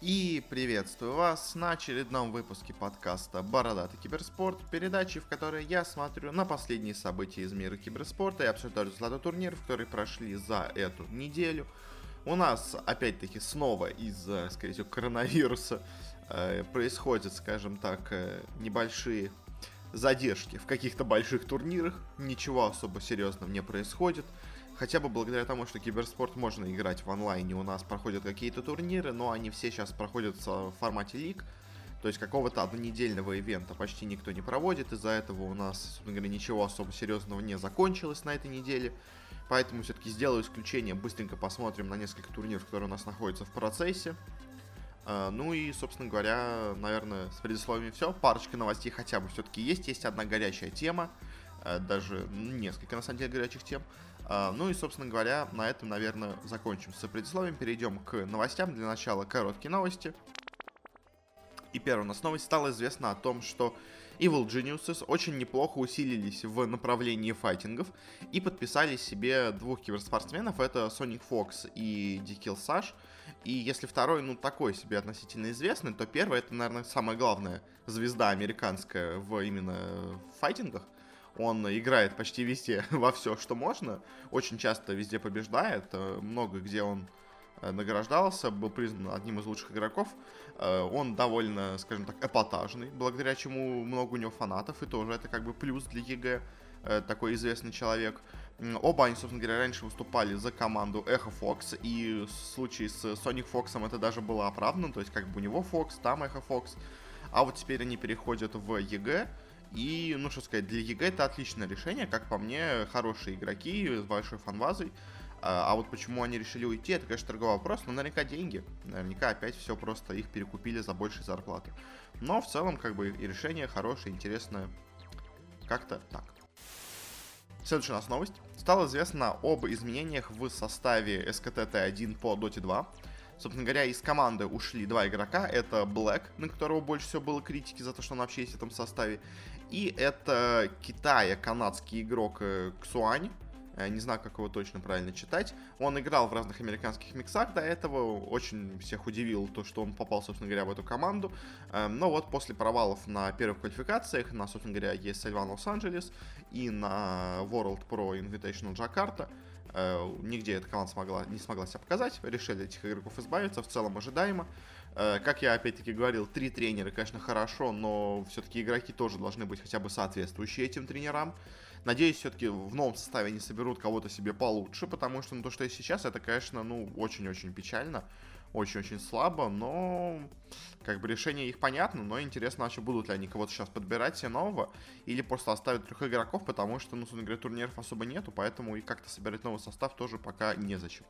И приветствую вас на очередном выпуске подкаста «Бородатый киберспорт», передачи, в которой я смотрю на последние события из мира киберспорта и обсуждаю результаты турниров, которые прошли за эту неделю. У нас, опять-таки, снова из-за, скорее всего, коронавируса э, происходят, скажем так, э, небольшие задержки в каких-то больших турнирах. Ничего особо серьезного не происходит хотя бы благодаря тому, что киберспорт можно играть в онлайне, у нас проходят какие-то турниры, но они все сейчас проходятся в формате лиг, то есть какого-то однонедельного ивента почти никто не проводит, из-за этого у нас, собственно говоря, ничего особо серьезного не закончилось на этой неделе, поэтому все-таки сделаю исключение, быстренько посмотрим на несколько турниров, которые у нас находятся в процессе. А, ну и, собственно говоря, наверное, с предисловием все. Парочка новостей хотя бы все-таки есть. Есть одна горячая тема, э, даже несколько, на самом деле, горячих тем. А, ну и, собственно говоря, на этом, наверное, закончим с предисловием. Перейдем к новостям. Для начала короткие новости. И первая у нас новость. Стало известно о том, что Evil Geniuses очень неплохо усилились в направлении файтингов и подписали себе двух киберспортсменов. Это Sonic Fox и Дикил Саш. И если второй, ну, такой себе относительно известный, то первый, это, наверное, самая главная звезда американская в именно файтингах. Он играет почти везде во все, что можно. Очень часто везде побеждает. Э, много где он э, награждался, был признан одним из лучших игроков. Э, он довольно, скажем так, эпатажный, благодаря чему много у него фанатов, и тоже это как бы плюс для EG, такой известный человек. Оба они, собственно говоря, раньше выступали за команду Echo Fox, и в случае с SonicFox это даже было оправдано, то есть как бы у него Fox, там Echo Fox, а вот теперь они переходят в EG, и, ну что сказать, для EG это отличное решение, как по мне, хорошие игроки с большой фанбазой. А, а вот почему они решили уйти, это, конечно, торговый вопрос, но наверняка деньги. Наверняка опять все просто их перекупили за большие зарплаты. Но в целом, как бы, и решение хорошее, интересное. Как-то так. Следующая у нас новость. Стало известно об изменениях в составе СКТ-Т1 по Dota 2. Собственно говоря, из команды ушли два игрока. Это Блэк, на которого больше всего было критики за то, что он вообще есть в этом составе. И это Китая, канадский игрок э, Ксуань. Э, не знаю, как его точно правильно читать. Он играл в разных американских миксах до этого. Очень всех удивил то, что он попал, собственно говоря, в эту команду. Э, но вот после провалов на первых квалификациях, на, собственно говоря, ESL One Los-Angeles и на World Pro Invitational Jakarta, нигде эта команда смогла, не смогла себя показать. Решили этих игроков избавиться. В целом ожидаемо. Э, как я опять-таки говорил, три тренера, конечно, хорошо, но все-таки игроки тоже должны быть хотя бы соответствующие этим тренерам. Надеюсь, все-таки в новом составе они соберут кого-то себе получше, потому что ну, то, что есть сейчас, это, конечно, ну, очень-очень печально. Очень-очень слабо, но как бы решение их понятно, но интересно вообще будут ли они кого-то сейчас подбирать себе нового, или просто оставят трех игроков, потому что, ну, собственно говоря, турниров особо нету, поэтому и как-то собирать новый состав тоже пока незачем.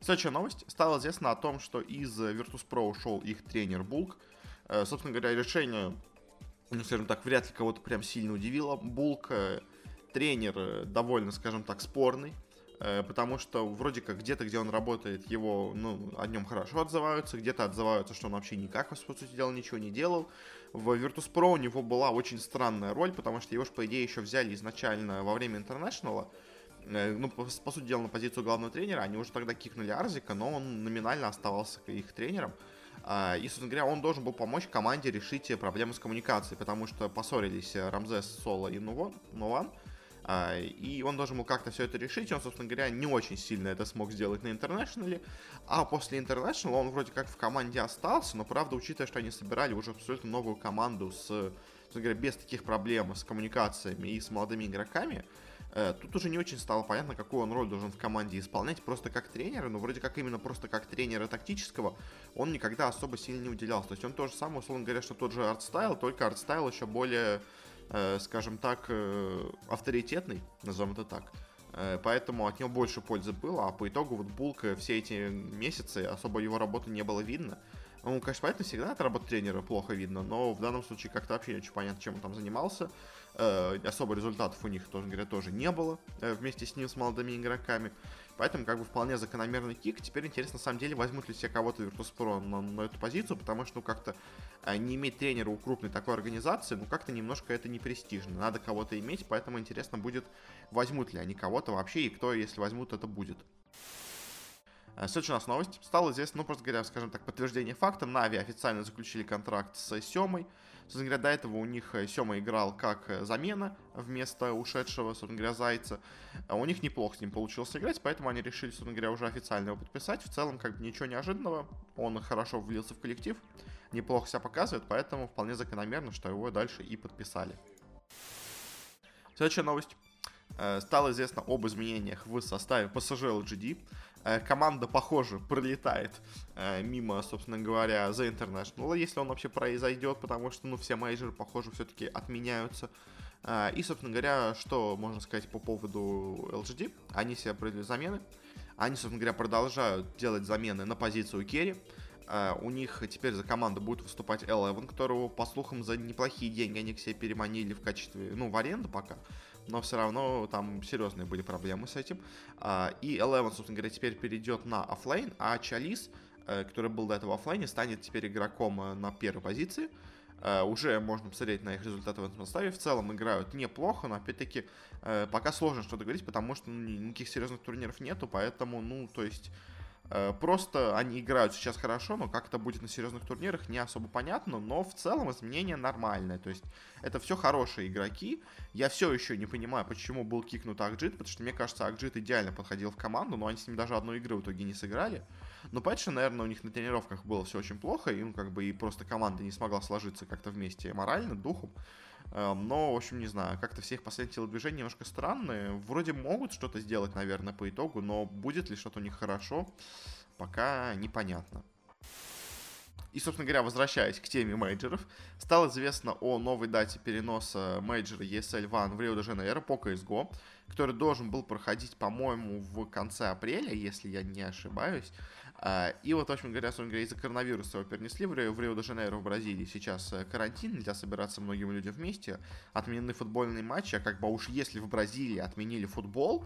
Следующая новость. Стало известно о том, что из Virtus.pro ушел их тренер Булк. Э, собственно говоря, решение, ну, скажем так, вряд ли кого-то прям сильно удивило. Булк э, тренер э, довольно, скажем так, спорный. Потому что вроде как где-то, где он работает, его, ну, о нем хорошо отзываются, где-то отзываются, что он вообще никак, по сути дела, ничего не делал. В Virtus.pro у него была очень странная роль, потому что его же, по идее, еще взяли изначально во время Интернешнала, Э, ну, по, по сути дела, на позицию главного тренера. Они уже тогда кикнули Арзика, но он номинально оставался их тренером. А, и, собственно говоря, он должен был помочь команде решить проблемы с коммуникацией, потому что поссорились Рамзес, Соло и Нуван. А, и он должен был как-то все это решить, он, собственно говоря, не очень сильно это смог сделать на Интернешнале. А после Интернешнала он вроде как в команде остался, но, правда, учитывая, что они собирали уже абсолютно новую команду с, собственно говоря, без таких проблем с коммуникациями и с молодыми игроками, Э, тут уже не очень стало понятно, какую он роль должен в команде исполнять, просто как тренера, но вроде как именно просто как тренера тактического, он никогда особо сильно не выделялся. То есть он то же самое, условно говоря, что тот же ArtStyle, только ArtStyle еще более, скажем так, э, авторитетный, назовем это так. Поэтому от него больше пользы было, а по итогу вот Булка все эти месяцы особо его работы не было видно. Ну, конечно, понятно, всегда от работы тренера плохо видно, но в данном случае как-то вообще не очень понятно, чем он там занимался. Э, особо результатов у них, тоже говоря, тоже не было э, вместе с ним, с молодыми игроками. Поэтому, как бы, вполне закономерный кик. Теперь интересно, на самом деле, возьмут ли себе кого-то Virtus.pro на, на эту позицию, потому что, ну, как-то э, не иметь тренера у крупной такой организации, ну, как-то немножко это не престижно. Надо кого-то иметь, поэтому интересно будет, возьмут ли они кого-то вообще, и кто, если возьмут, это будет. Следующая у нас новость. Стало известно, ну, просто говоря, скажем так, подтверждение факта. Нави официально заключили контракт с Семой. Собственно говоря, до этого у них Сема играл как замена вместо ушедшего, собственно говоря, Зайца. У них неплохо с ним получилось играть, поэтому они решили, собственно говоря, уже официально его подписать. В целом, как бы ничего неожиданного. Он хорошо влился в коллектив, неплохо себя показывает, поэтому вполне закономерно, что его дальше и подписали. Следующая новость. Э, стало известно об изменениях в составе PSG LGD. Э, команда, похоже, пролетает э, мимо, собственно говоря, The International, если он вообще произойдет, потому что, ну, все мейджоры, похоже, все-таки отменяются. И, собственно говоря, что можно сказать по поводу LGD? Они себе провели замены. Они, собственно говоря, продолжают делать замены на позицию керри. У них теперь за команду будет выступать Eleven, которого, по слухам, за неплохие деньги они к себе переманили в качестве, ну, в аренду пока но все равно там серьезные были проблемы с этим. А, и Eleven, собственно говоря, теперь перейдет на офлайн, а Чалис, э, который был до этого офлайне, станет теперь игроком э, на первой позиции. Uh, уже можно посмотреть на их результаты в этом составе. В целом играют неплохо, но опять-таки пока сложно что-то говорить, потому что ну, никаких серьезных турниров нету, поэтому, ну, то есть Э, просто они играют сейчас хорошо, но как это будет на серьезных турнирах, не особо понятно. Но в целом изменения нормальные. То есть это все хорошие игроки. Я все еще не понимаю, почему был кикнут Акджит, потому что мне кажется, Акджит идеально подходил в команду, но они с ним даже одной игры в итоге не сыграли. Но Пэтча, наверное, у них на тренировках было все очень плохо, и ну, как бы и просто команда не смогла сложиться как-то вместе морально, духом. Эм, но, в общем, не знаю, как-то все их последние телодвижения немножко странные. Вроде могут что-то сделать, наверное, по итогу, но будет ли что-то у них хорошо, пока непонятно. И, собственно говоря, возвращаясь к теме мейджеров, стало известно о новой дате переноса мейджора ESL One в Рио-де-Жанейро по CSGO, который должен был проходить, по-моему, в конце апреля, если я не ошибаюсь. А, и вот, в общем говоря, собственно говоря, из-за коронавируса его перенесли в Рио-де-Жанейро в Бразилии. Сейчас э, карантин, нельзя собираться многим людям вместе. Отменены футбольные матчи, а как бы уж если в Бразилии отменили футбол,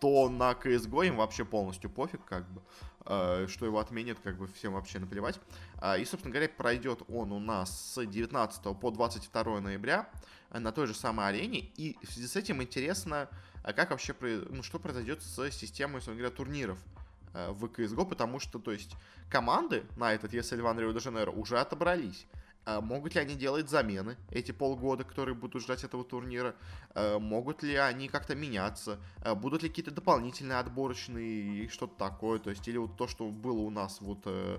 то на CSGO им вообще полностью пофиг, как бы, э, что его отменят, как бы всем вообще наплевать. А, и, собственно говоря, пройдет он у нас с 19 по 22 ноября на той же самой арене. И в связи с этим интересно, а как вообще, ну, что произойдет с системой, собственно говоря, турниров э, в CSGO, потому что, то есть, команды на этот ESL One Janeiro уже отобрались. А могут ли они делать замены эти полгода, которые будут ждать этого турнира? А могут ли они как-то меняться? Будут ли какие-то дополнительные отборочные и что-то такое? То есть, или вот то, что было у нас вот э, Э,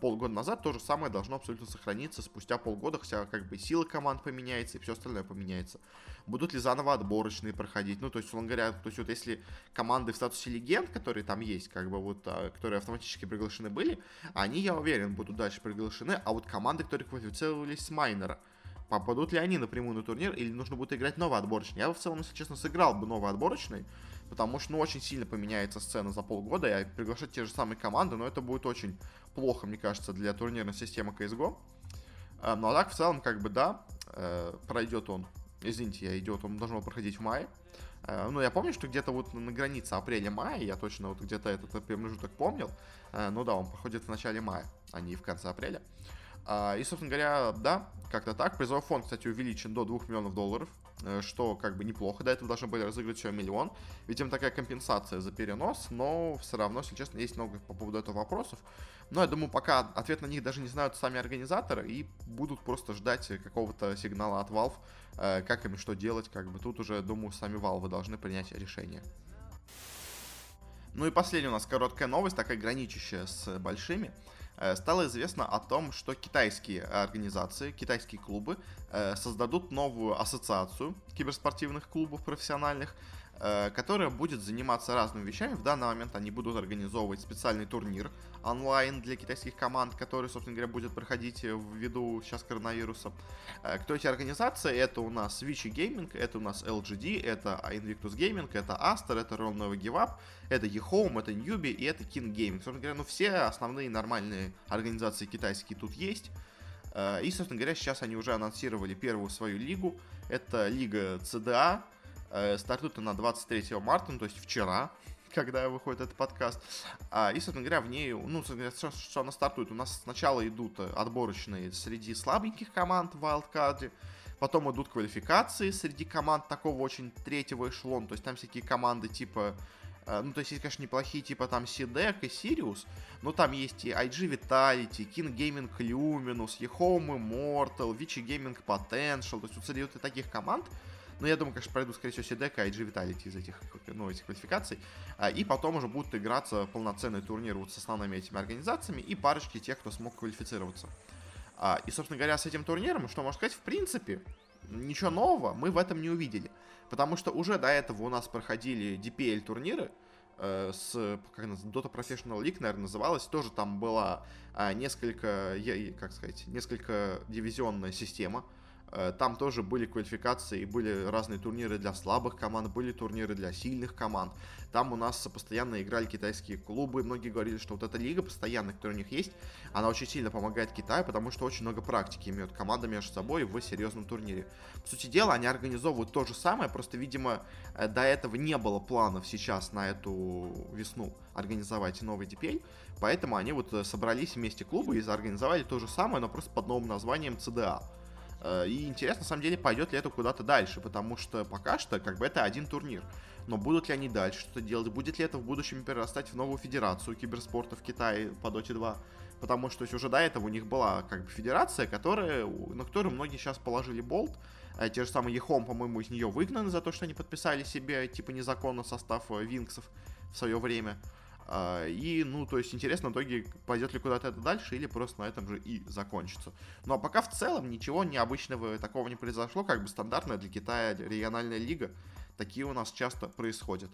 полгода назад, то же самое должно абсолютно сохраниться спустя полгода, хотя как бы сила команд поменяется и все остальное поменяется. Будут ли заново отборочные проходить? Ну, то есть, он говоря, то есть вот если команды в статусе легенд, которые там есть, как бы вот, а, которые автоматически приглашены были, они, я уверен, будут дальше приглашены, а вот команды, которые квалифицировались с майнера, попадут ли они напрямую на турнир или нужно будет играть новый отборочный? Я в целом, если честно, сыграл бы новый отборочный, потому что, ну, очень сильно поменяется сцена за полгода, и приглашать те же самые команды, но это будет очень плохо, мне кажется, для турнирной системы CSGO. Э, ну, а так, в целом, как бы, да, э, пройдет он, извините, я идет, он должен был проходить в мае. Э, ну, я помню, что где-то вот на границе апреля-мая, я точно вот где-то этот промежуток помнил, ну да, он проходит в начале мая, а не в конце апреля. И, собственно говоря, да, как-то так. Призовой фонд, кстати, увеличен до 2 миллионов долларов. Э, что как бы неплохо. До этого должны были разыграть еще миллион. Видимо, такая компенсация за перенос, но все равно, если честно, есть много по поводу этого вопросов. Но я думаю, пока ответ на них даже не знают сами организаторы и будут просто ждать какого-то сигнала от Valve, э, как им что делать, как бы тут уже, думаю, сами Valve должны принять решение. Ну и последняя у нас короткая новость, такая граничащая с большими. Э, стало известно о том, что китайские организации, китайские клубы э, создадут новую ассоциацию киберспортивных клубов профессиональных, которая будет заниматься разными вещами. В данный момент они будут организовывать специальный турнир онлайн для китайских команд, который, собственно говоря, будет проходить ввиду сейчас коронавируса. Э, кто эти организации? Это у нас Switch Gaming, это у нас LGD, это Invictus Gaming, это Aster, это Real Never Give Up, это eHome, это Newbie и это King Gaming. Собственно говоря, ну все основные нормальные организации китайские тут есть. Э, и, собственно говоря, сейчас они уже анонсировали первую свою лигу. Это лига CDA, Э, стартует она 23 марта, ну, то есть вчера, когда выходит этот подкаст. А, и, собственно говоря, в ней, ну, что, что она стартует, у нас сначала идут отборочные среди слабеньких команд в Wildcard, потом идут квалификации среди команд такого очень третьего эшелона, то есть там всякие команды типа Э, ну, то есть есть, конечно, неплохие, типа там CDEC и Sirius, но там есть и IG Vitality, King Gaming Luminous, eHome Immortal, Vici Gaming Potential, то есть вот среди вот таких команд, но я думаю, конечно, пройду, скорее всего, CDEC и IG Vitality из этих, ну, этих квалификаций. А, и потом уже будут играться полноценные турниры вот с основными этими организациями и парочки тех, кто смог квалифицироваться. А, и, собственно говоря, с этим турниром, что можно сказать, в принципе, ничего нового мы в этом не увидели. Потому что уже до этого у нас проходили DPL турниры, э, с, как называется, Dota Professional League, наверное, называлась, тоже там была э, несколько, как сказать, несколько дивизионная система, там тоже были квалификации, были разные турниры для слабых команд, были турниры для сильных команд. Там у нас постоянно играли китайские клубы. Многие говорили, что вот эта лига постоянная, которая у них есть, она очень сильно помогает Китаю, потому что очень много практики имеют команды между собой в серьезном турнире. По сути дела, они организовывают то же самое, просто, видимо, э, до этого не было планов сейчас на эту весну организовать новый DPL, поэтому они вот э, собрались вместе клубы и организовали то же самое, но просто под новым названием CDA. Э, и интересно, на самом деле, пойдет ли это куда-то дальше, потому что пока что, как бы, это один турнир. Но будут ли они дальше что-то делать? Будет ли это в будущем перерастать в новую федерацию киберспорта в Китае по Dota 2? Потому что уже до этого у них была, как бы, федерация, которая, на которую многие сейчас положили болт. Э, те же самые Ехом, по-моему, из нее выгнаны за то, что они подписали себе, типа, незаконно состав э, Винксов в свое время. А, и, ну, то есть интересно в итоге, пойдет ли куда-то это дальше или просто на этом же и закончится. Ну, а пока в целом ничего необычного такого не произошло, как бы стандартная для Китая региональная лига. Такие у нас часто происходят.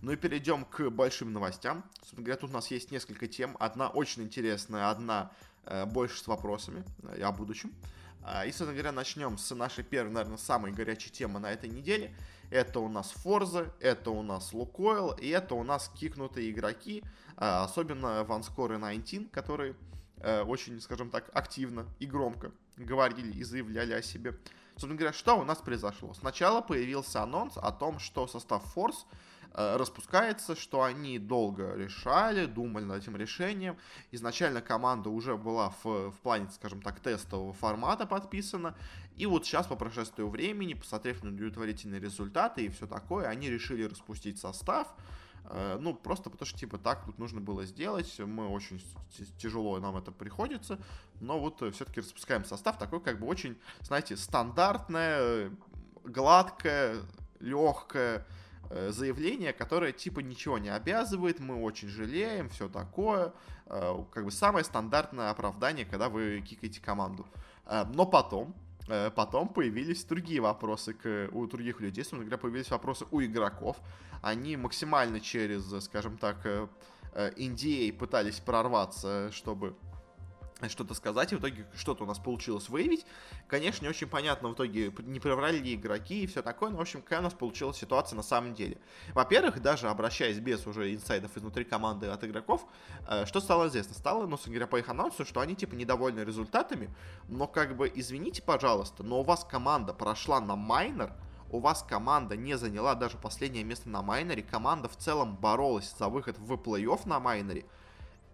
Ну и перейдем к большим новостям. Собственно говоря, тут у нас есть несколько тем. Одна очень интересная, одна э, больше с вопросами э, о будущем. Э, и, собственно говоря, начнем с нашей первой, наверное, самой горячей темы на этой неделе – это у нас Forza, это у нас Лукойл, и это у нас кикнутые игроки, а, особенно Ванскоры 19, которые э, очень, скажем так, активно и громко говорили и заявляли о себе. Собственно говоря, что у нас произошло? Сначала появился анонс о том, что состав Force распускается, что они долго решали, думали над этим решением. Изначально команда уже была в, в плане, скажем так, тестового формата подписана. И вот сейчас, по прошествию времени, посмотрев на удовлетворительные результаты и все такое, они решили распустить состав. Э, ну, просто потому что, типа, так тут нужно было сделать. Мы очень тяжело нам это приходится. Но вот э, все-таки распускаем состав такой, как бы, очень, знаете, стандартное, гладкое, легкое Э, заявление, которое типа ничего не обязывает, мы очень жалеем, все такое. Э, как бы самое стандартное оправдание, когда вы кикаете команду. Э, но потом, потом появились другие вопросы к, у других людей, собственно говоря, появились вопросы у игроков. Они максимально через, скажем так, NDA пытались прорваться, чтобы что-то сказать, и в итоге что-то у нас получилось выявить. Конечно, не очень понятно в итоге, не проврали ли игроки и все такое, но, в общем, какая у нас получилась ситуация на самом деле. Во-первых, даже обращаясь без уже инсайдов изнутри команды от игроков, э, что стало известно? Стало, ну, говоря, по их анонсу, что они, типа, недовольны результатами, но, как бы, извините, пожалуйста, но у вас команда прошла на майнер, у вас команда не заняла даже последнее место на майнере, команда в целом боролась за выход в плей-офф на майнере,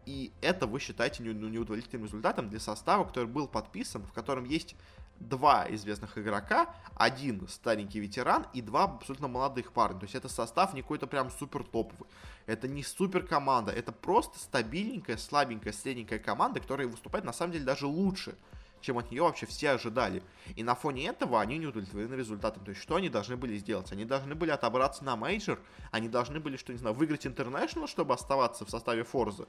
и это вы считаете ну, неудовлетворительным результатом для состава, который был подписан, в котором есть два известных игрока, один старенький ветеран и два абсолютно молодых парня. То есть это состав не какой-то прям супер топовый. Это не супер команда, это просто стабильненькая, слабенькая, средненькая команда, которая выступает на самом деле даже лучше, чем от нее вообще все ожидали. И на фоне этого они не удовлетворены результатом. То есть что они должны были сделать? Они должны были отобраться на мейджор, они должны были, что не знаю, выиграть International, чтобы оставаться в составе ForZe.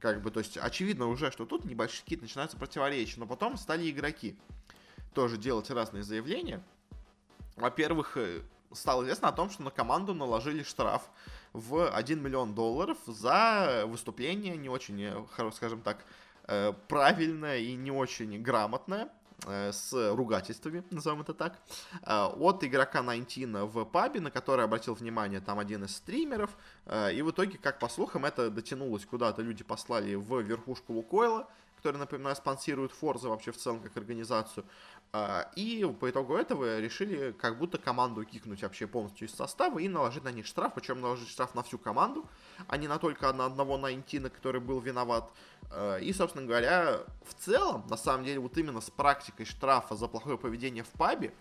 Как бы, то есть очевидно уже, что тут небольшие какие-то начинаются противоречия. Но потом стали игроки тоже делать разные заявления. Во-первых, э, стало известно о том, что на команду наложили штраф в 1 миллион долларов за выступление не очень, э, скажем так, э, правильное и не очень грамотное с ругательствами, назовем это так, э, от игрока 19 в пабе, на который обратил внимание там один из стримеров, э, и в итоге, как по слухам, это дотянулось куда-то, люди послали в верхушку Лукойла, который, напоминаю, спонсирует Forza вообще в целом как организацию. А, и по итогу этого решили как будто команду кикнуть вообще полностью из состава и наложить на них штраф, причем наложить штраф на всю команду, а не на только на одного Найнтина, который был виноват. А, и, собственно говоря, в целом, на самом деле, вот именно с практикой штрафа за плохое поведение в пабе,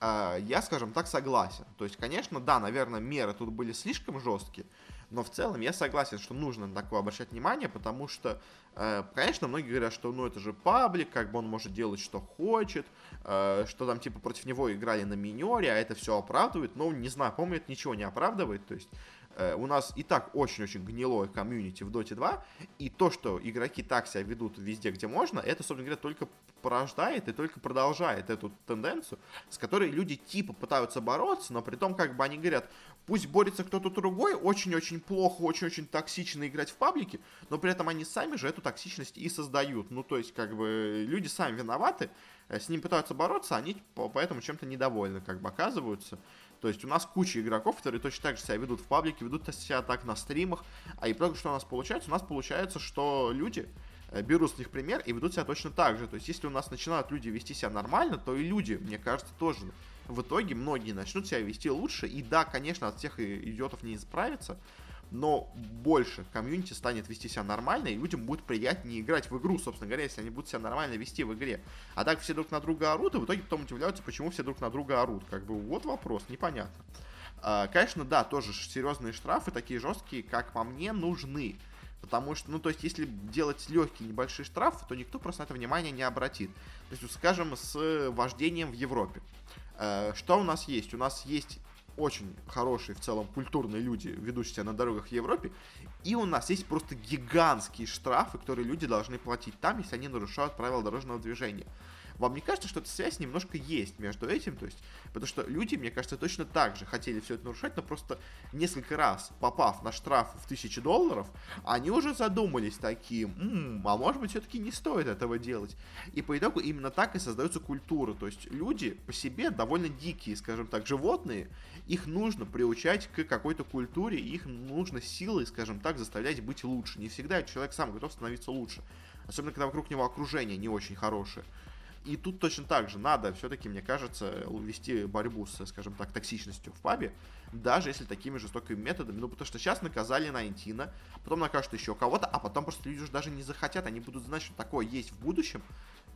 а, я, скажем так, согласен. То есть, конечно, да, наверное, меры тут были слишком жесткие, но в целом я согласен, что нужно на такое обращать внимание, потому что, э, конечно, многие говорят, что ну это же паблик, как бы он может делать, что хочет, э, что там типа против него играли на минере, а это все оправдывает. Но не знаю, это ничего не оправдывает. То есть э, у нас и так очень-очень гнилое комьюнити в Dota 2, и то, что игроки так себя ведут везде, где можно, это, собственно говоря, только порождает и только продолжает эту тенденцию, с которой люди типа пытаются бороться, но при том как бы они говорят, пусть борется кто-то другой, очень-очень плохо, очень-очень токсично играть в паблике, но при этом они сами же эту токсичность и создают. Ну, то есть, как бы, люди сами виноваты, э, с ним пытаются бороться, они поэтому чем-то недовольны, как бы, оказываются. То есть у нас куча игроков, которые точно так же себя ведут в паблике, ведут себя так на стримах, а и итоге что у нас получается? У нас получается, что люди Э, берут с них пример и ведут себя точно так же. То есть, если у нас начинают люди вести себя нормально, то и люди, мне кажется, тоже в итоге многие начнут себя вести лучше. И да, конечно, от всех идиотов не исправиться, но больше комьюнити станет вести себя нормально, и людям будет приятнее играть в игру, собственно говоря, если они будут себя нормально вести в игре. А так все друг на друга орут, и в итоге потом удивляются, почему все друг на друга орут. Как бы вот вопрос, непонятно. А, конечно, да, тоже серьезные штрафы, такие жесткие, как по мне, нужны. Потому что, ну, то есть, если делать легкие небольшие штрафы, то никто просто на это внимание не обратит. То есть, скажем, с вождением в Европе. Э, что у нас есть? У нас есть очень хорошие в целом культурные люди, ведущие на дорогах в Европе, и у нас есть просто гигантские штрафы, которые люди должны платить там, если они нарушают правила дорожного движения. Вам не кажется, что эта связь немножко есть между этим? То есть, потому что люди, мне кажется, точно так же хотели все это нарушать, но просто несколько раз попав на штраф в тысячи долларов, они уже задумались такие, м-м, а может быть все-таки не стоит этого делать. И по итогу именно так и создается культура. То есть люди по себе довольно дикие, скажем так, животные, их нужно приучать к какой-то культуре, их нужно силой, скажем так, заставлять быть лучше. Не всегда человек сам готов становиться лучше. Особенно, когда вокруг него окружение не очень хорошее. И тут точно так же надо все-таки, мне кажется, вести борьбу с, скажем так, токсичностью в пабе, даже если такими жестокими методами. Ну, потому что сейчас наказали Найнтина, потом накажут еще кого-то, а потом просто люди уже даже не захотят, они будут знать, что такое есть в будущем,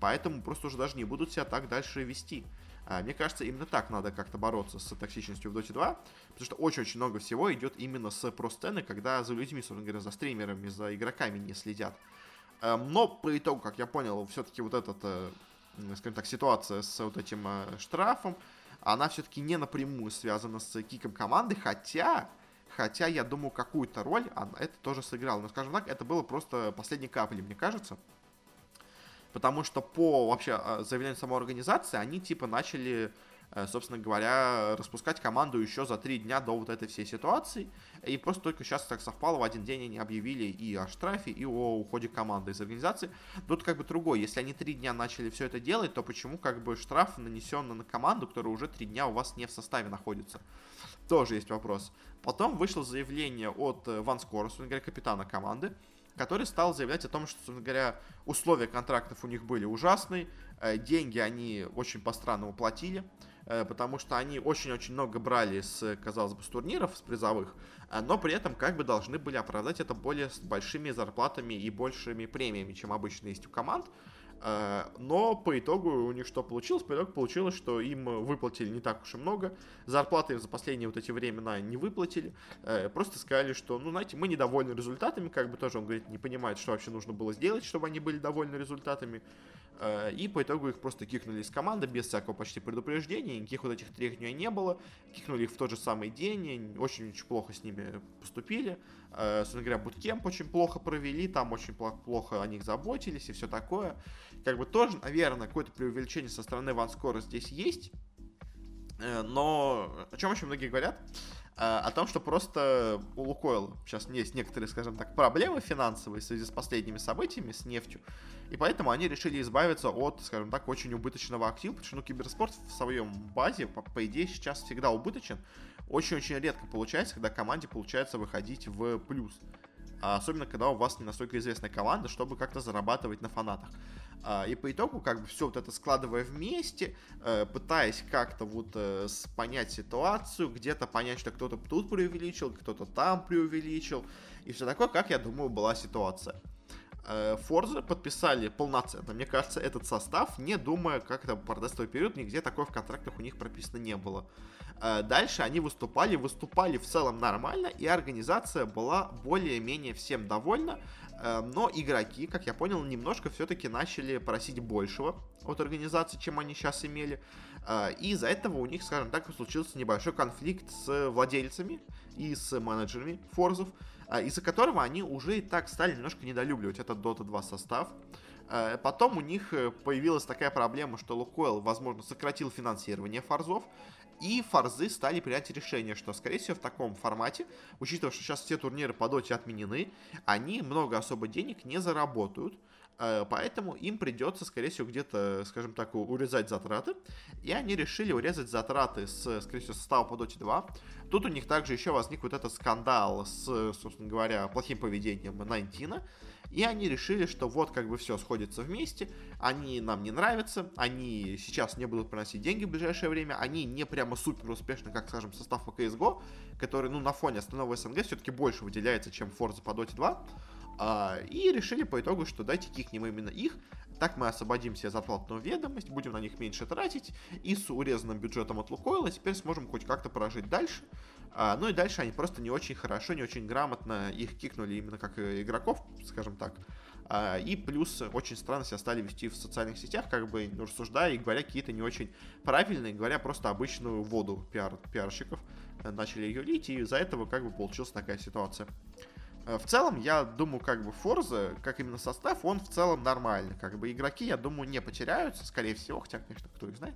поэтому просто уже даже не будут себя так дальше вести. А, мне кажется, именно так надо как-то бороться с токсичностью в Dota 2, потому что очень-очень много всего идет именно с про-сцены, когда за людьми, собственно говоря, за стримерами, за игроками не следят. Эм, но по итогу, как я понял, все-таки вот этот э, скажем так, ситуация с вот этим э, штрафом, она все-таки не напрямую связана с киком команды, хотя, хотя я думаю, какую-то роль она, это тоже сыграло. Но, скажем так, это было просто последней каплей, мне кажется. Потому что по вообще э, заявлению самой организации, они типа начали Э, собственно говоря, распускать команду еще за три дня до вот этой всей ситуации. И просто только сейчас так совпало, в один день они объявили и о штрафе, и о уходе команды из организации. Тут как бы другой, если они три дня начали все это делать, то почему как бы штраф нанесен на команду, которая уже три дня у вас не в составе находится? Тоже есть вопрос. Потом вышло заявление от э, Ван Скора, говоря, капитана команды, который стал заявлять о том, что, собственно говоря, условия контрактов у них были ужасные, э, деньги они очень по-странному платили, Э, потому что они очень-очень много брали с, казалось бы, с турниров, с призовых, э, но при этом как бы должны были оправдать это более с большими зарплатами и большими премиями, чем обычно есть у команд. Э, но по итогу у них что получилось? По итогу получилось, что им выплатили не так уж и много. Зарплаты за последние вот эти времена не выплатили. Просто сказали, что, ну, знаете, мы недовольны результатами. Как бы тоже он говорит, не понимает, что вообще нужно было сделать, чтобы они были довольны результатами. Э, и по итогу их просто кикнули из команды без всякого почти предупреждения, никаких вот этих трех дней не было. Кикнули их в тот же самый день, очень-очень плохо с ними поступили. Э, собственно говоря, буткемп очень плохо провели, там очень плохо о них заботились и все такое. Как бы тоже, наверное, какое-то преувеличение со стороны Ванскора здесь есть. Э, но о чем очень многие говорят? А, о том, что просто у Лукойла сейчас есть некоторые, скажем так, проблемы финансовые в связи с последними событиями с нефтью, и поэтому они решили избавиться от, скажем так, очень убыточного актива, потому что ну, киберспорт в своем базе, по, по идее, сейчас всегда убыточен. Очень-очень редко получается, когда команде получается выходить в плюс. А особенно когда у вас не настолько известная команда, чтобы как-то зарабатывать на фанатах. А, и по итогу, как бы все вот это складывая вместе, э, пытаясь как-то вот э, понять ситуацию, где-то понять, что кто-то тут преувеличил, кто-то там преувеличил, и все такое, как я думаю, была ситуация. Форза подписали полноценно, мне кажется, этот состав, не думая, как это протестовый период, нигде такое в контрактах у них прописано не было. Э, дальше они выступали, выступали в целом нормально, и организация была более-менее всем довольна. Э, но игроки, как я понял, немножко все-таки начали просить большего от организации, чем они сейчас имели. Э, и из-за этого у них, скажем так, случился небольшой конфликт с владельцами и с менеджерами Форзов, из-за которого они уже и так стали немножко недолюбливать этот Dota 2 состав. Потом у них появилась такая проблема, что Лукойл, возможно, сократил финансирование Форзов, и форзы стали принять решение, что, скорее всего, в таком формате, учитывая, что сейчас все турниры по доте отменены, они много особо денег не заработают. Э, поэтому им придется, скорее всего, где-то, скажем так, урезать затраты. И они решили урезать затраты с, скорее всего, состава по Dota 2. Тут у них также еще возник вот этот скандал с, собственно говоря, плохим поведением Найнтина. И они решили, что вот как бы все сходится вместе, они нам не нравятся, они сейчас не будут приносить деньги в ближайшее время, они не прямо супер успешны, как, скажем, состав по CSGO, который, ну, на фоне остального СНГ все-таки больше выделяется, чем Forza по Dota 2. А, и решили по итогу, что дайте кикнем именно их, так мы освободим себе зарплатную ведомость, будем на них меньше тратить, и с урезанным бюджетом от Лукойла теперь сможем хоть как-то прожить дальше. А, ну и дальше они просто не очень хорошо, не очень грамотно их кикнули именно как игроков, скажем так. А, и плюс очень странно себя стали вести в социальных сетях, как бы рассуждая и говоря какие-то не очень правильные, говоря просто обычную воду пиар, пиарщиков. Э, начали ее лить, и из-за этого как бы получилась такая ситуация. Э, в целом, я думаю, как бы Форза, как именно состав, он в целом нормальный. Как бы игроки, я думаю, не потеряются, скорее всего, хотя, конечно, кто их знает.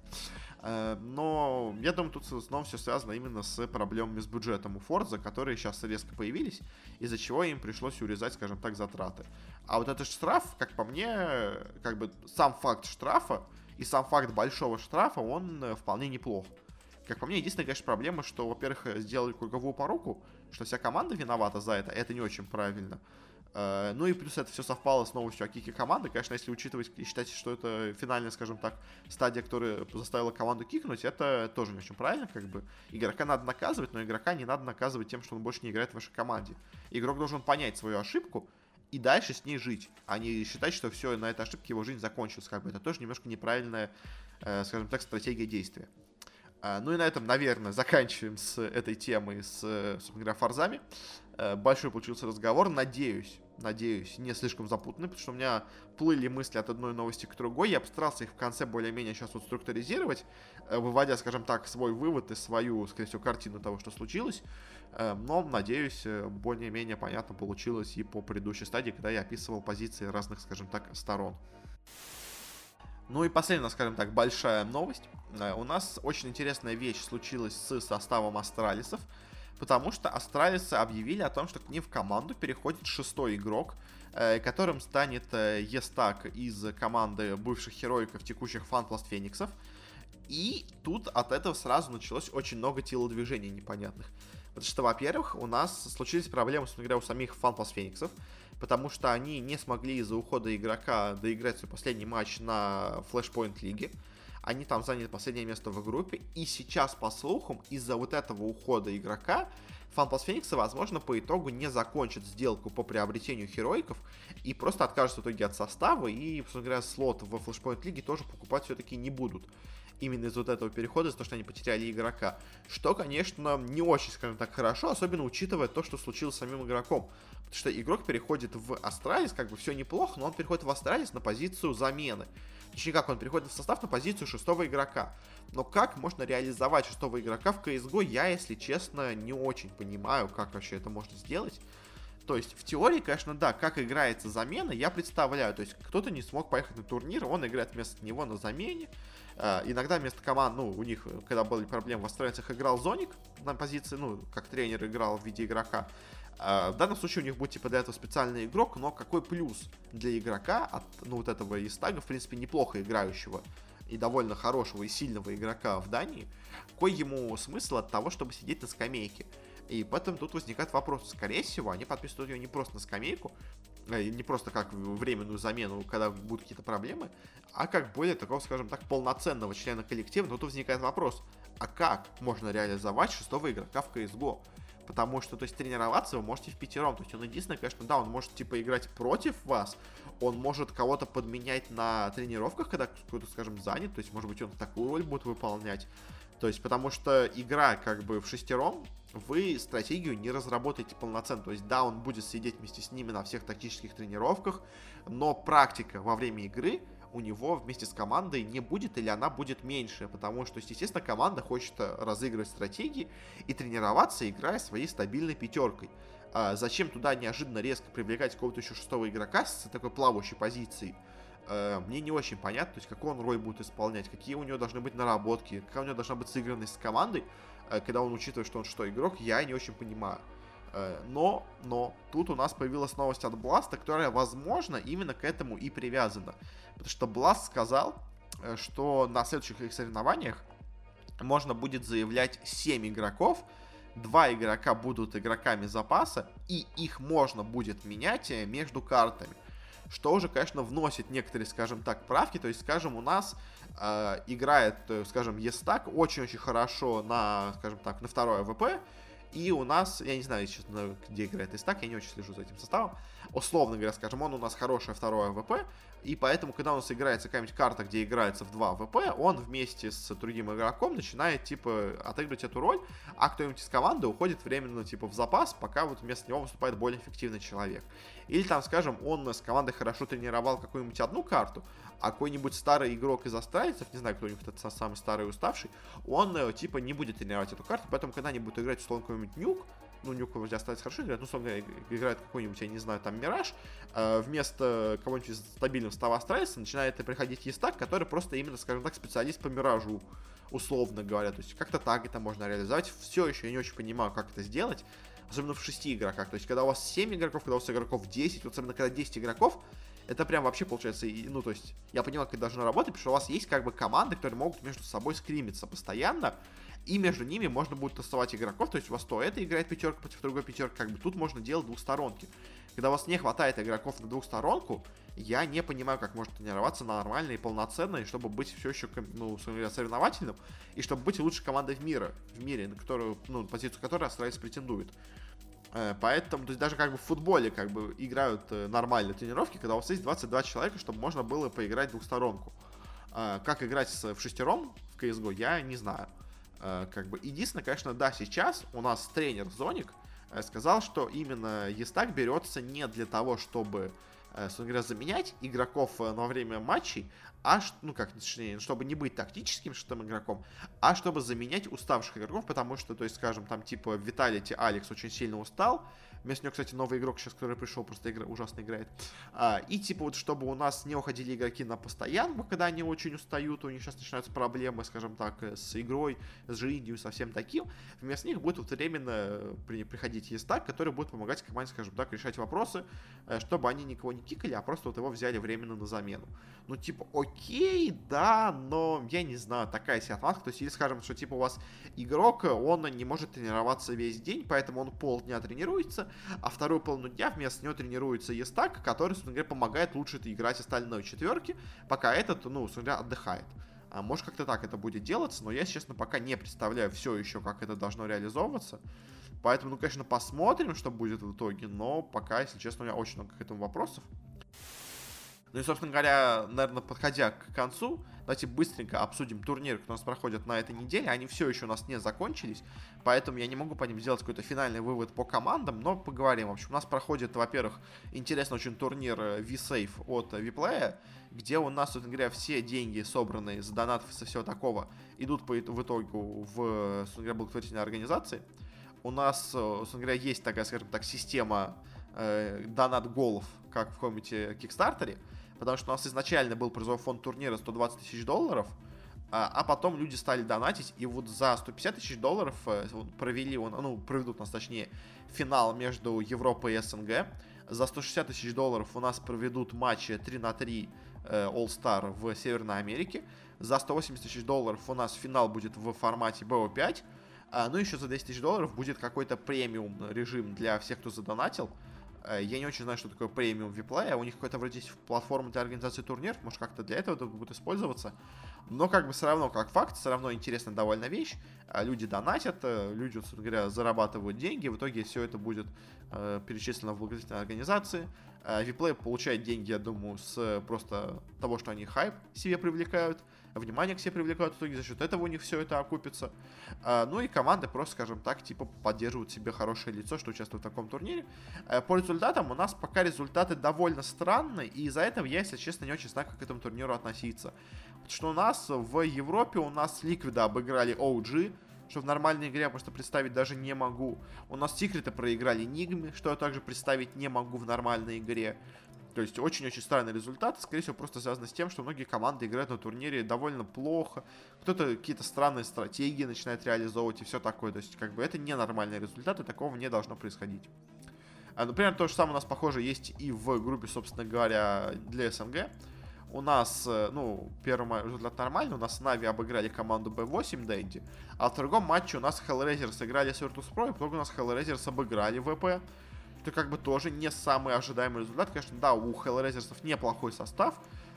Э, но я думаю, тут основном все связано именно с проблемами с бюджетом у Форза, которые сейчас резко появились, из-за чего им пришлось урезать, скажем так, затраты. А вот этот штраф, как по мне, как бы сам факт штрафа и сам факт большого штрафа, он э, вполне неплох. Как по мне, единственная, конечно, проблема, что, во-первых, сделали круговую поруку, что вся команда виновата за это, это не очень правильно. Uh, ну и плюс это все совпало с новостью о кике команды. Конечно, если учитывать и считать, что это финальная, скажем так, стадия, которая заставила команду кикнуть, это тоже не очень правильно, как бы. Игрока надо наказывать, но игрока не надо наказывать тем, что он больше не играет в вашей команде. Игрок должен понять свою ошибку и дальше с ней жить, а не считать, что все, на этой ошибке его жизнь закончилась. Как бы это тоже немножко неправильная, э, скажем так, стратегия действия. А, ну и на этом, наверное, заканчиваем с этой темой, с, собственно говоря, форзами. Э, большой получился разговор, надеюсь, надеюсь, не слишком запутанный, потому что у меня плыли мысли от одной новости к другой. Я постарался их в конце более-менее сейчас вот структуризировать, э, выводя, скажем так, свой вывод и свою, скорее всего, картину того, что случилось. Э, но, надеюсь, более-менее понятно получилось и по предыдущей стадии, когда я описывал позиции разных, скажем так, сторон. Ну и последняя, скажем так, большая новость. Э, у нас очень интересная вещь случилась с составом Астралисов, потому что Астралисы объявили о том, что к ним в команду переходит шестой игрок, э, которым станет э, Естак из команды бывших героиков текущих Фанпласт Фениксов. И тут от этого сразу началось очень много телодвижений непонятных. Потому что, во-первых, у нас случились проблемы, собственно говоря, у самих Фанпласт Фениксов потому что они не смогли из-за ухода игрока доиграть свой последний матч на Flashpoint лиге. Они там заняли последнее место в группе, и сейчас, по слухам, из-за вот этого ухода игрока, FunPlus Феникса, возможно, по итогу не закончит сделку по приобретению хероиков и просто откажутся в итоге от состава, и, собственно говоря, слот в Flashpoint лиге тоже покупать все-таки не будут именно из вот этого перехода, из-за того, что они потеряли игрока. Что, конечно, не очень, скажем так, хорошо, особенно учитывая то, что случилось с самим игроком. Потому что игрок переходит в Astralis, как бы все неплохо, но он переходит в Astralis на позицию замены. Точнее как, он переходит в состав на позицию шестого игрока. Но как можно реализовать шестого игрока в CSGO, я, если честно, не очень понимаю, как вообще это можно сделать. То есть, в теории, конечно, да, как играется замена, я представляю. То есть, кто-то не смог поехать на турнир, он играет вместо него на замене. Uh, иногда вместо команд, ну, у них, когда были проблемы в Астралисах, играл Зоник на позиции, ну, как тренер играл в виде игрока. Uh, в данном случае у них будет, типа, для этого специальный игрок, но какой плюс для игрока от, ну, вот этого Истага, в принципе, неплохо играющего и довольно хорошего и сильного игрока в Дании, какой ему смысл от того, чтобы сидеть на скамейке? И поэтому тут возникает вопрос, скорее всего, они подписывают ее не просто на скамейку, э, не просто как временную замену, когда будут какие-то проблемы, а как более такого, скажем так, полноценного члена коллектива. Но тут возникает вопрос, а как можно реализовать шестого игрока в CSGO? Потому что, то есть, тренироваться вы можете в пятером. То есть, он единственное, конечно, да, он может, типа, играть против вас, он может кого-то подменять на тренировках, когда кто-то, скажем, занят, то есть, может быть, он такую роль будет выполнять. То есть, потому что игра как бы в шестером, вы стратегию не разработаете полноценно. То есть, да, он будет сидеть вместе с ними на всех тактических тренировках, но практика во время игры у него вместе с командой не будет или она будет меньше, потому что, естественно, команда хочет разыгрывать стратегии и тренироваться, играя своей стабильной пятеркой. А зачем туда неожиданно резко привлекать какого-то еще шестого игрока с такой плавающей позицией? А, мне не очень понятно, то есть какую он роль будет исполнять, какие у него должны быть наработки, какая у него должна быть сыгранность с командой, а, когда он учитывает, что он что, игрок, я не очень понимаю. А, но, но, тут у нас появилась новость от Бласта, которая, возможно, именно к этому и привязана. Потому что Бласт сказал, э, что на следующих их соревнованиях можно будет заявлять 7 игроков, два игрока будут игроками запаса, и их можно будет менять э, между картами. Что уже, конечно, вносит некоторые, скажем так, правки. То есть, скажем, у нас э, играет, э, скажем, Естак очень-очень хорошо на, скажем так, на второе ВП. И у нас, я не знаю, честно, где играет Истак, я не очень слежу за этим составом. Условно говоря, скажем, он у нас хорошее второе ВП, и поэтому, когда у нас играется какая-нибудь карта, где играется в 2 ВП, он вместе с другим игроком начинает, типа, отыгрывать эту роль, а кто-нибудь из команды уходит временно, типа, в запас, пока вот вместо него выступает более эффективный человек. Или там, скажем, он с командой хорошо тренировал какую-нибудь одну карту, а какой-нибудь старый игрок из австралийцев, не знаю, кто у них этот самый старый уставший, он, э, типа, не будет тренировать эту карту, поэтому, когда они будут играть, условно, какой-нибудь нюк, ну, Нюк вроде остались хорошо играть, ну, условно говоря, играет какой-нибудь, я не знаю, там, Мираж, э, вместо кого-нибудь из стабильного става Астралиса начинает приходить Естак, который просто именно, скажем так, специалист по Миражу, условно говоря, то есть как-то так это можно реализовать, все еще я не очень понимаю, как это сделать, особенно в шести игроках, то есть когда у вас 7 игроков, когда у вас игроков 10, вот особенно когда 10 игроков, это прям вообще получается, ну, то есть, я понимаю, как это должно работать, потому что у вас есть как бы команды, которые могут между собой скримиться постоянно, и между ними можно будет тестовать игроков, то есть у вас то это играет пятерка против другой пятерки, как бы тут можно делать двухсторонки. Когда у вас не хватает игроков на двухсторонку, я не понимаю, как может тренироваться нормально и полноценно, и чтобы быть все еще, ну, соревновательным, и чтобы быть лучшей командой в мире, в мире, на которую, ну, позицию которой Астралис претендует. Э, поэтому, то есть даже как бы в футболе как бы играют э, нормальные тренировки, когда у вас есть 22 человека, чтобы можно было поиграть двухсторонку. Э, как играть в шестером в CSGO, я не знаю. Как бы единственное, конечно, да, сейчас у нас тренер Зоник сказал, что именно Естак берется не для того, чтобы, собственно говоря, заменять игроков во время матчей, а, ну как, точнее, чтобы не быть тактическим шестым игроком, а чтобы заменять уставших игроков, потому что, то есть, скажем, там, типа, Виталити Алекс очень сильно устал, Вместо него, кстати, новый игрок сейчас, который пришел, просто игра, ужасно играет. А, и типа вот, чтобы у нас не уходили игроки на постоянку, когда они очень устают, у них сейчас начинаются проблемы, скажем так, с игрой, с жизнью, со всем таким. Вместо них будет вот временно при, приходить Естак, который будет помогать команде, скажем так, решать вопросы, э, чтобы они никого не кикали, а просто вот его взяли временно на замену. Ну, типа, окей, да, но я не знаю, такая себе отмазка. То есть, или скажем, что типа у вас игрок, он не может тренироваться весь день, поэтому он полдня тренируется, а вторую половину дня вместо него тренируется Естак, который, собственно говоря, помогает лучше играть остальной четверки, пока этот, ну, собственно говоря, отдыхает. А может как-то так это будет делаться, но я, честно, пока не представляю все еще, как это должно реализовываться. Поэтому, ну, конечно, посмотрим, что будет в итоге, но пока, если честно, у меня очень много к этому вопросов. Ну и, собственно говоря, наверное, подходя к концу, давайте быстренько обсудим турниры, которые у нас проходят на этой неделе. Они все еще у нас не закончились, поэтому я не могу по ним сделать какой-то финальный вывод по командам, но поговорим. В общем, у нас проходит, во-первых, интересный очень турнир V-Safe от Vplay, где у нас, собственно говоря, все деньги, собранные за донатов и всего такого, идут по, в итогу в, собственно говоря, благотворительные организации. У нас, собственно говоря, есть такая, скажем так, система э, донат голов, как в каком-нибудь Кикстартере, потому что у нас изначально был призовой фонд турнира 120 тысяч долларов, а, а потом люди стали донатить, и вот за 150 тысяч долларов э, провели, ну, проведут нас, точнее, финал между Европой и СНГ. За 160 тысяч долларов у нас проведут матчи 3 на 3 э, All-Star в Северной Америке. За 180 тысяч долларов у нас финал будет в формате BO5. А, ну, еще за 10 тысяч долларов будет какой-то премиум режим для всех, кто задонатил. А, я не очень знаю, что такое премиум виплея. У них какой-то вроде есть платформа для организации турниров. Может, как-то для этого это будет использоваться. Но, как бы, все равно, как факт, все равно интересная довольно вещь. А, люди донатят, э, люди, собственно говоря, зарабатывают деньги. В итоге все это будет э, перечислено в благотворительной организации. Виплей получает деньги, я думаю, с просто того, что они хайп себе привлекают внимание к себе привлекают, в итоге за счет этого у них все это окупится. А, ну и команды просто, скажем так, типа поддерживают себе хорошее лицо, что участвуют в таком турнире. А, по результатам у нас пока результаты довольно странные, и из-за этого я, если честно, не очень знаю, как к этому турниру относиться. Потому что у нас в Европе у нас Ликвида обыграли OG, что в нормальной игре я просто представить даже не могу. У нас Секреты проиграли Нигме, что я также представить не могу в нормальной игре. То есть очень-очень странный результат, скорее всего, просто связано с тем, что многие команды играют на турнире довольно плохо, кто-то какие-то странные стратегии начинает реализовывать и все такое. То есть, как бы это ненормальный результат, и такого не должно происходить. А, например, то же самое у нас, похоже, есть и в группе, собственно говоря, для СНГ. У нас, э, ну, первый результат нормальный, у нас Нави обыграли команду B8 Дэнди, а в другом матче у нас Hellraisers сыграли с Virtus.pro, и итоге у нас Hellraisers обыграли ВП это как бы тоже не самый ожидаемый результат. Конечно, да, у Hellraisers'ов неплохой состав,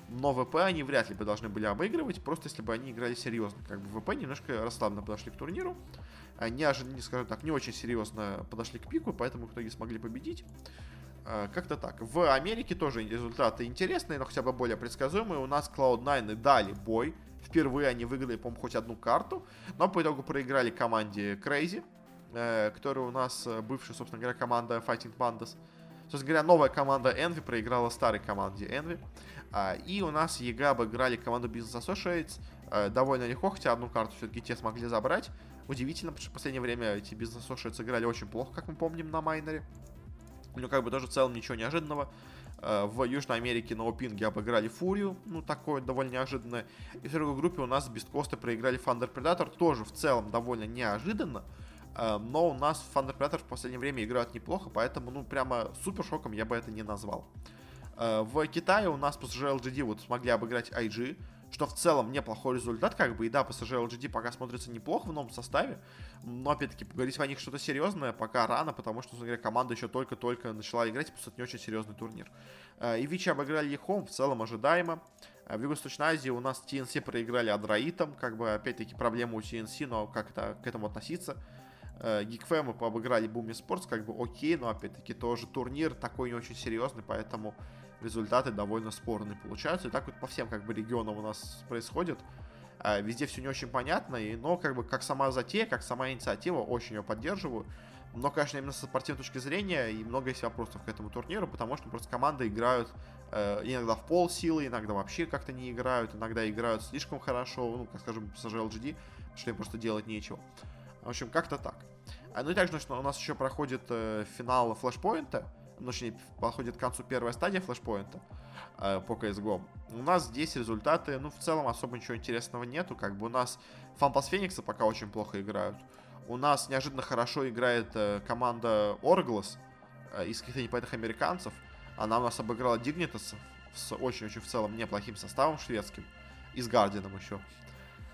но ВП они вряд ли бы должны были обыгрывать, просто если бы они играли серьезно. Как бы ВП немножко расслабленно подошли к турниру, неожиданно, не скажу так, не очень серьезно подошли к пику, поэтому в итоге смогли победить. А, как-то так. В Америке тоже результаты интересные, но хотя бы более предсказуемые. У нас Cloud9 дали бой. Впервые они выиграли, по-моему, хоть одну карту, но по итогу проиграли команде Crazy э, которая у нас э, бывшая, собственно говоря, команда Fighting Pandas. Собственно говоря, новая команда Envy проиграла старой команде Envy. А, и у нас ЕГА обыграли команду Business Associates а, довольно легко, хотя одну карту все-таки те смогли забрать. Удивительно, потому что в последнее время эти Business Associates играли очень плохо, как мы помним, на майнере. Ну, как бы тоже в целом ничего неожиданного. В Южной Америке на опинге обыграли Фурию, ну, такое довольно неожиданное. И в другой группе у нас без Коста проиграли Thunder Predator, тоже в целом довольно неожиданно. Э, но у нас Thunder Predator в последнее время играют неплохо, поэтому, ну, прямо супер шоком я бы это не назвал. Э, в Китае у нас PSG LGD вот смогли обыграть IG, что в целом неплохой результат, как бы, и да, PSG LGD пока смотрится неплохо в новом составе, но, опять-таки, поговорить о них что-то серьезное пока рано, потому что, говоря, команда еще только-только начала играть, по сути, не очень серьезный турнир. Э, и Вичи обыграли Ехом, в целом ожидаемо. В Юго-Восточной Азии у нас TNC проиграли Адраитом, как бы, опять-таки, проблема у TNC, но как это к этому относиться. Гикфэмы пообыграли Буми Спортс, как бы окей, но опять-таки тоже турнир такой не очень серьезный, поэтому результаты довольно спорные получаются. И так вот по всем как бы регионам у нас происходит. А, везде все не очень понятно, и, но как бы как сама затея, как сама инициатива, очень ее поддерживаю. Но, конечно, именно со спортивной точки зрения и много есть вопросов к этому турниру, потому что просто команды играют э, иногда в пол силы, иногда вообще как-то не играют, иногда играют слишком хорошо, ну, как скажем, с LGD, что им просто делать нечего. В общем, как-то так. А, ну и также у нас еще проходит э, финал флешпоинта, ну, точнее, подходит к концу первая стадия флешпоинта э, по CSGO. У нас здесь результаты, ну, в целом особо ничего интересного нету, как бы у нас Фанпас Феникса пока очень плохо играют. У нас неожиданно хорошо играет э, команда Орглас э, из каких-то непонятных американцев. Она у нас обыграла Дигнитас с очень-очень в целом неплохим составом шведским. И с Гардином еще.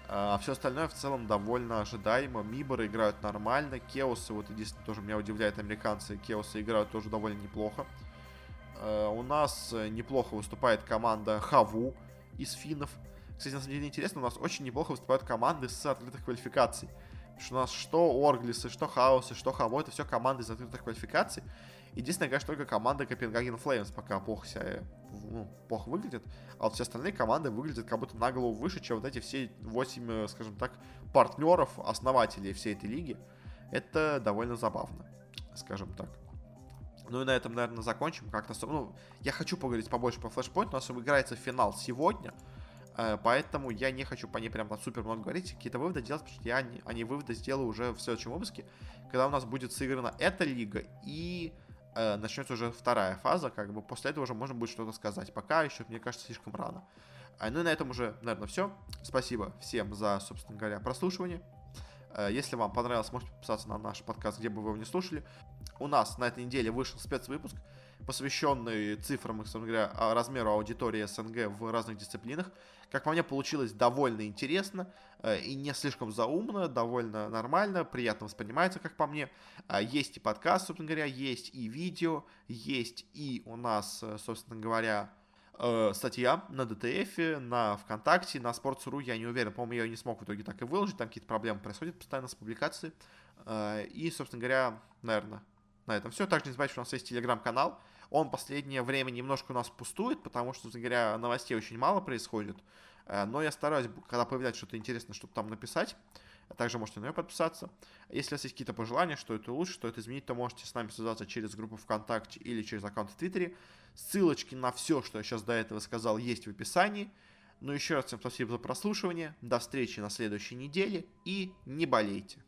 А все остальное в целом довольно ожидаемо. Миборы играют нормально. Кеосы, вот единственное, тоже меня удивляет, американцы. Кеосы играют тоже довольно неплохо. А, у нас э, неплохо выступает команда Хаву из финнов. Кстати, на самом деле интересно, у нас очень неплохо выступают команды с открытых квалификаций. Потому что у нас что Орглисы, что Хаосы, что Хамо, это все команды из открытых квалификаций. Единственное, конечно, только команда Копенгаген Флеймс пока плохо себя ну, плохо выглядит, а вот все остальные команды выглядят как будто на голову выше, чем вот эти все 8, э, скажем так, партнеров, основателей всей этой лиги. Это довольно забавно, скажем так. Ну и на этом, наверное, закончим. Как-то, ну, я хочу поговорить побольше по Flashpoint, у нас играется финал сегодня, э, поэтому я не хочу по ней прям супер много говорить, какие-то выводы делать, потому что я они выводы сделаю уже в следующем выпуске, когда у нас будет сыграна эта лига и э, начнется уже вторая фаза, как бы после этого уже можно будет что-то сказать. Пока еще, мне кажется, слишком рано. А, ну и на этом уже, наверное, все. Спасибо всем за, собственно говоря, прослушивание. Э, если вам понравилось, можете подписаться на наш подкаст, где бы вы его не слушали. У нас на этой неделе вышел спецвыпуск, посвященный цифрам, собственно говоря, размеру аудитории СНГ в разных дисциплинах. Как по мне, получилось довольно интересно э, и не слишком заумно, довольно нормально, приятно воспринимается, как по мне. А, есть и подкаст, собственно говоря, есть и видео, есть и у нас, э, собственно говоря, э, статья на ДТФ, на ВКонтакте, на Sports.ru, я не уверен, по-моему, я ее не смог в итоге так и выложить, там какие-то проблемы происходят постоянно с публикацией. И, собственно говоря, наверное, на этом все. Также не забывайте, что у нас есть телеграм-канал, он последнее время немножко у нас пустует, потому что, говоря, новостей очень мало происходит. Э, но я стараюсь, когда появляется что-то интересное, чтобы там написать. Также можете на нее подписаться. Если у вас есть какие-то пожелания, что это лучше, что это изменить, то можете с нами связаться через группу ВКонтакте или через аккаунт в Твиттере. Ссылочки на все, что я сейчас до этого сказал, есть в описании. Ну еще раз всем спасибо за прослушивание. До встречи на следующей неделе и не болейте.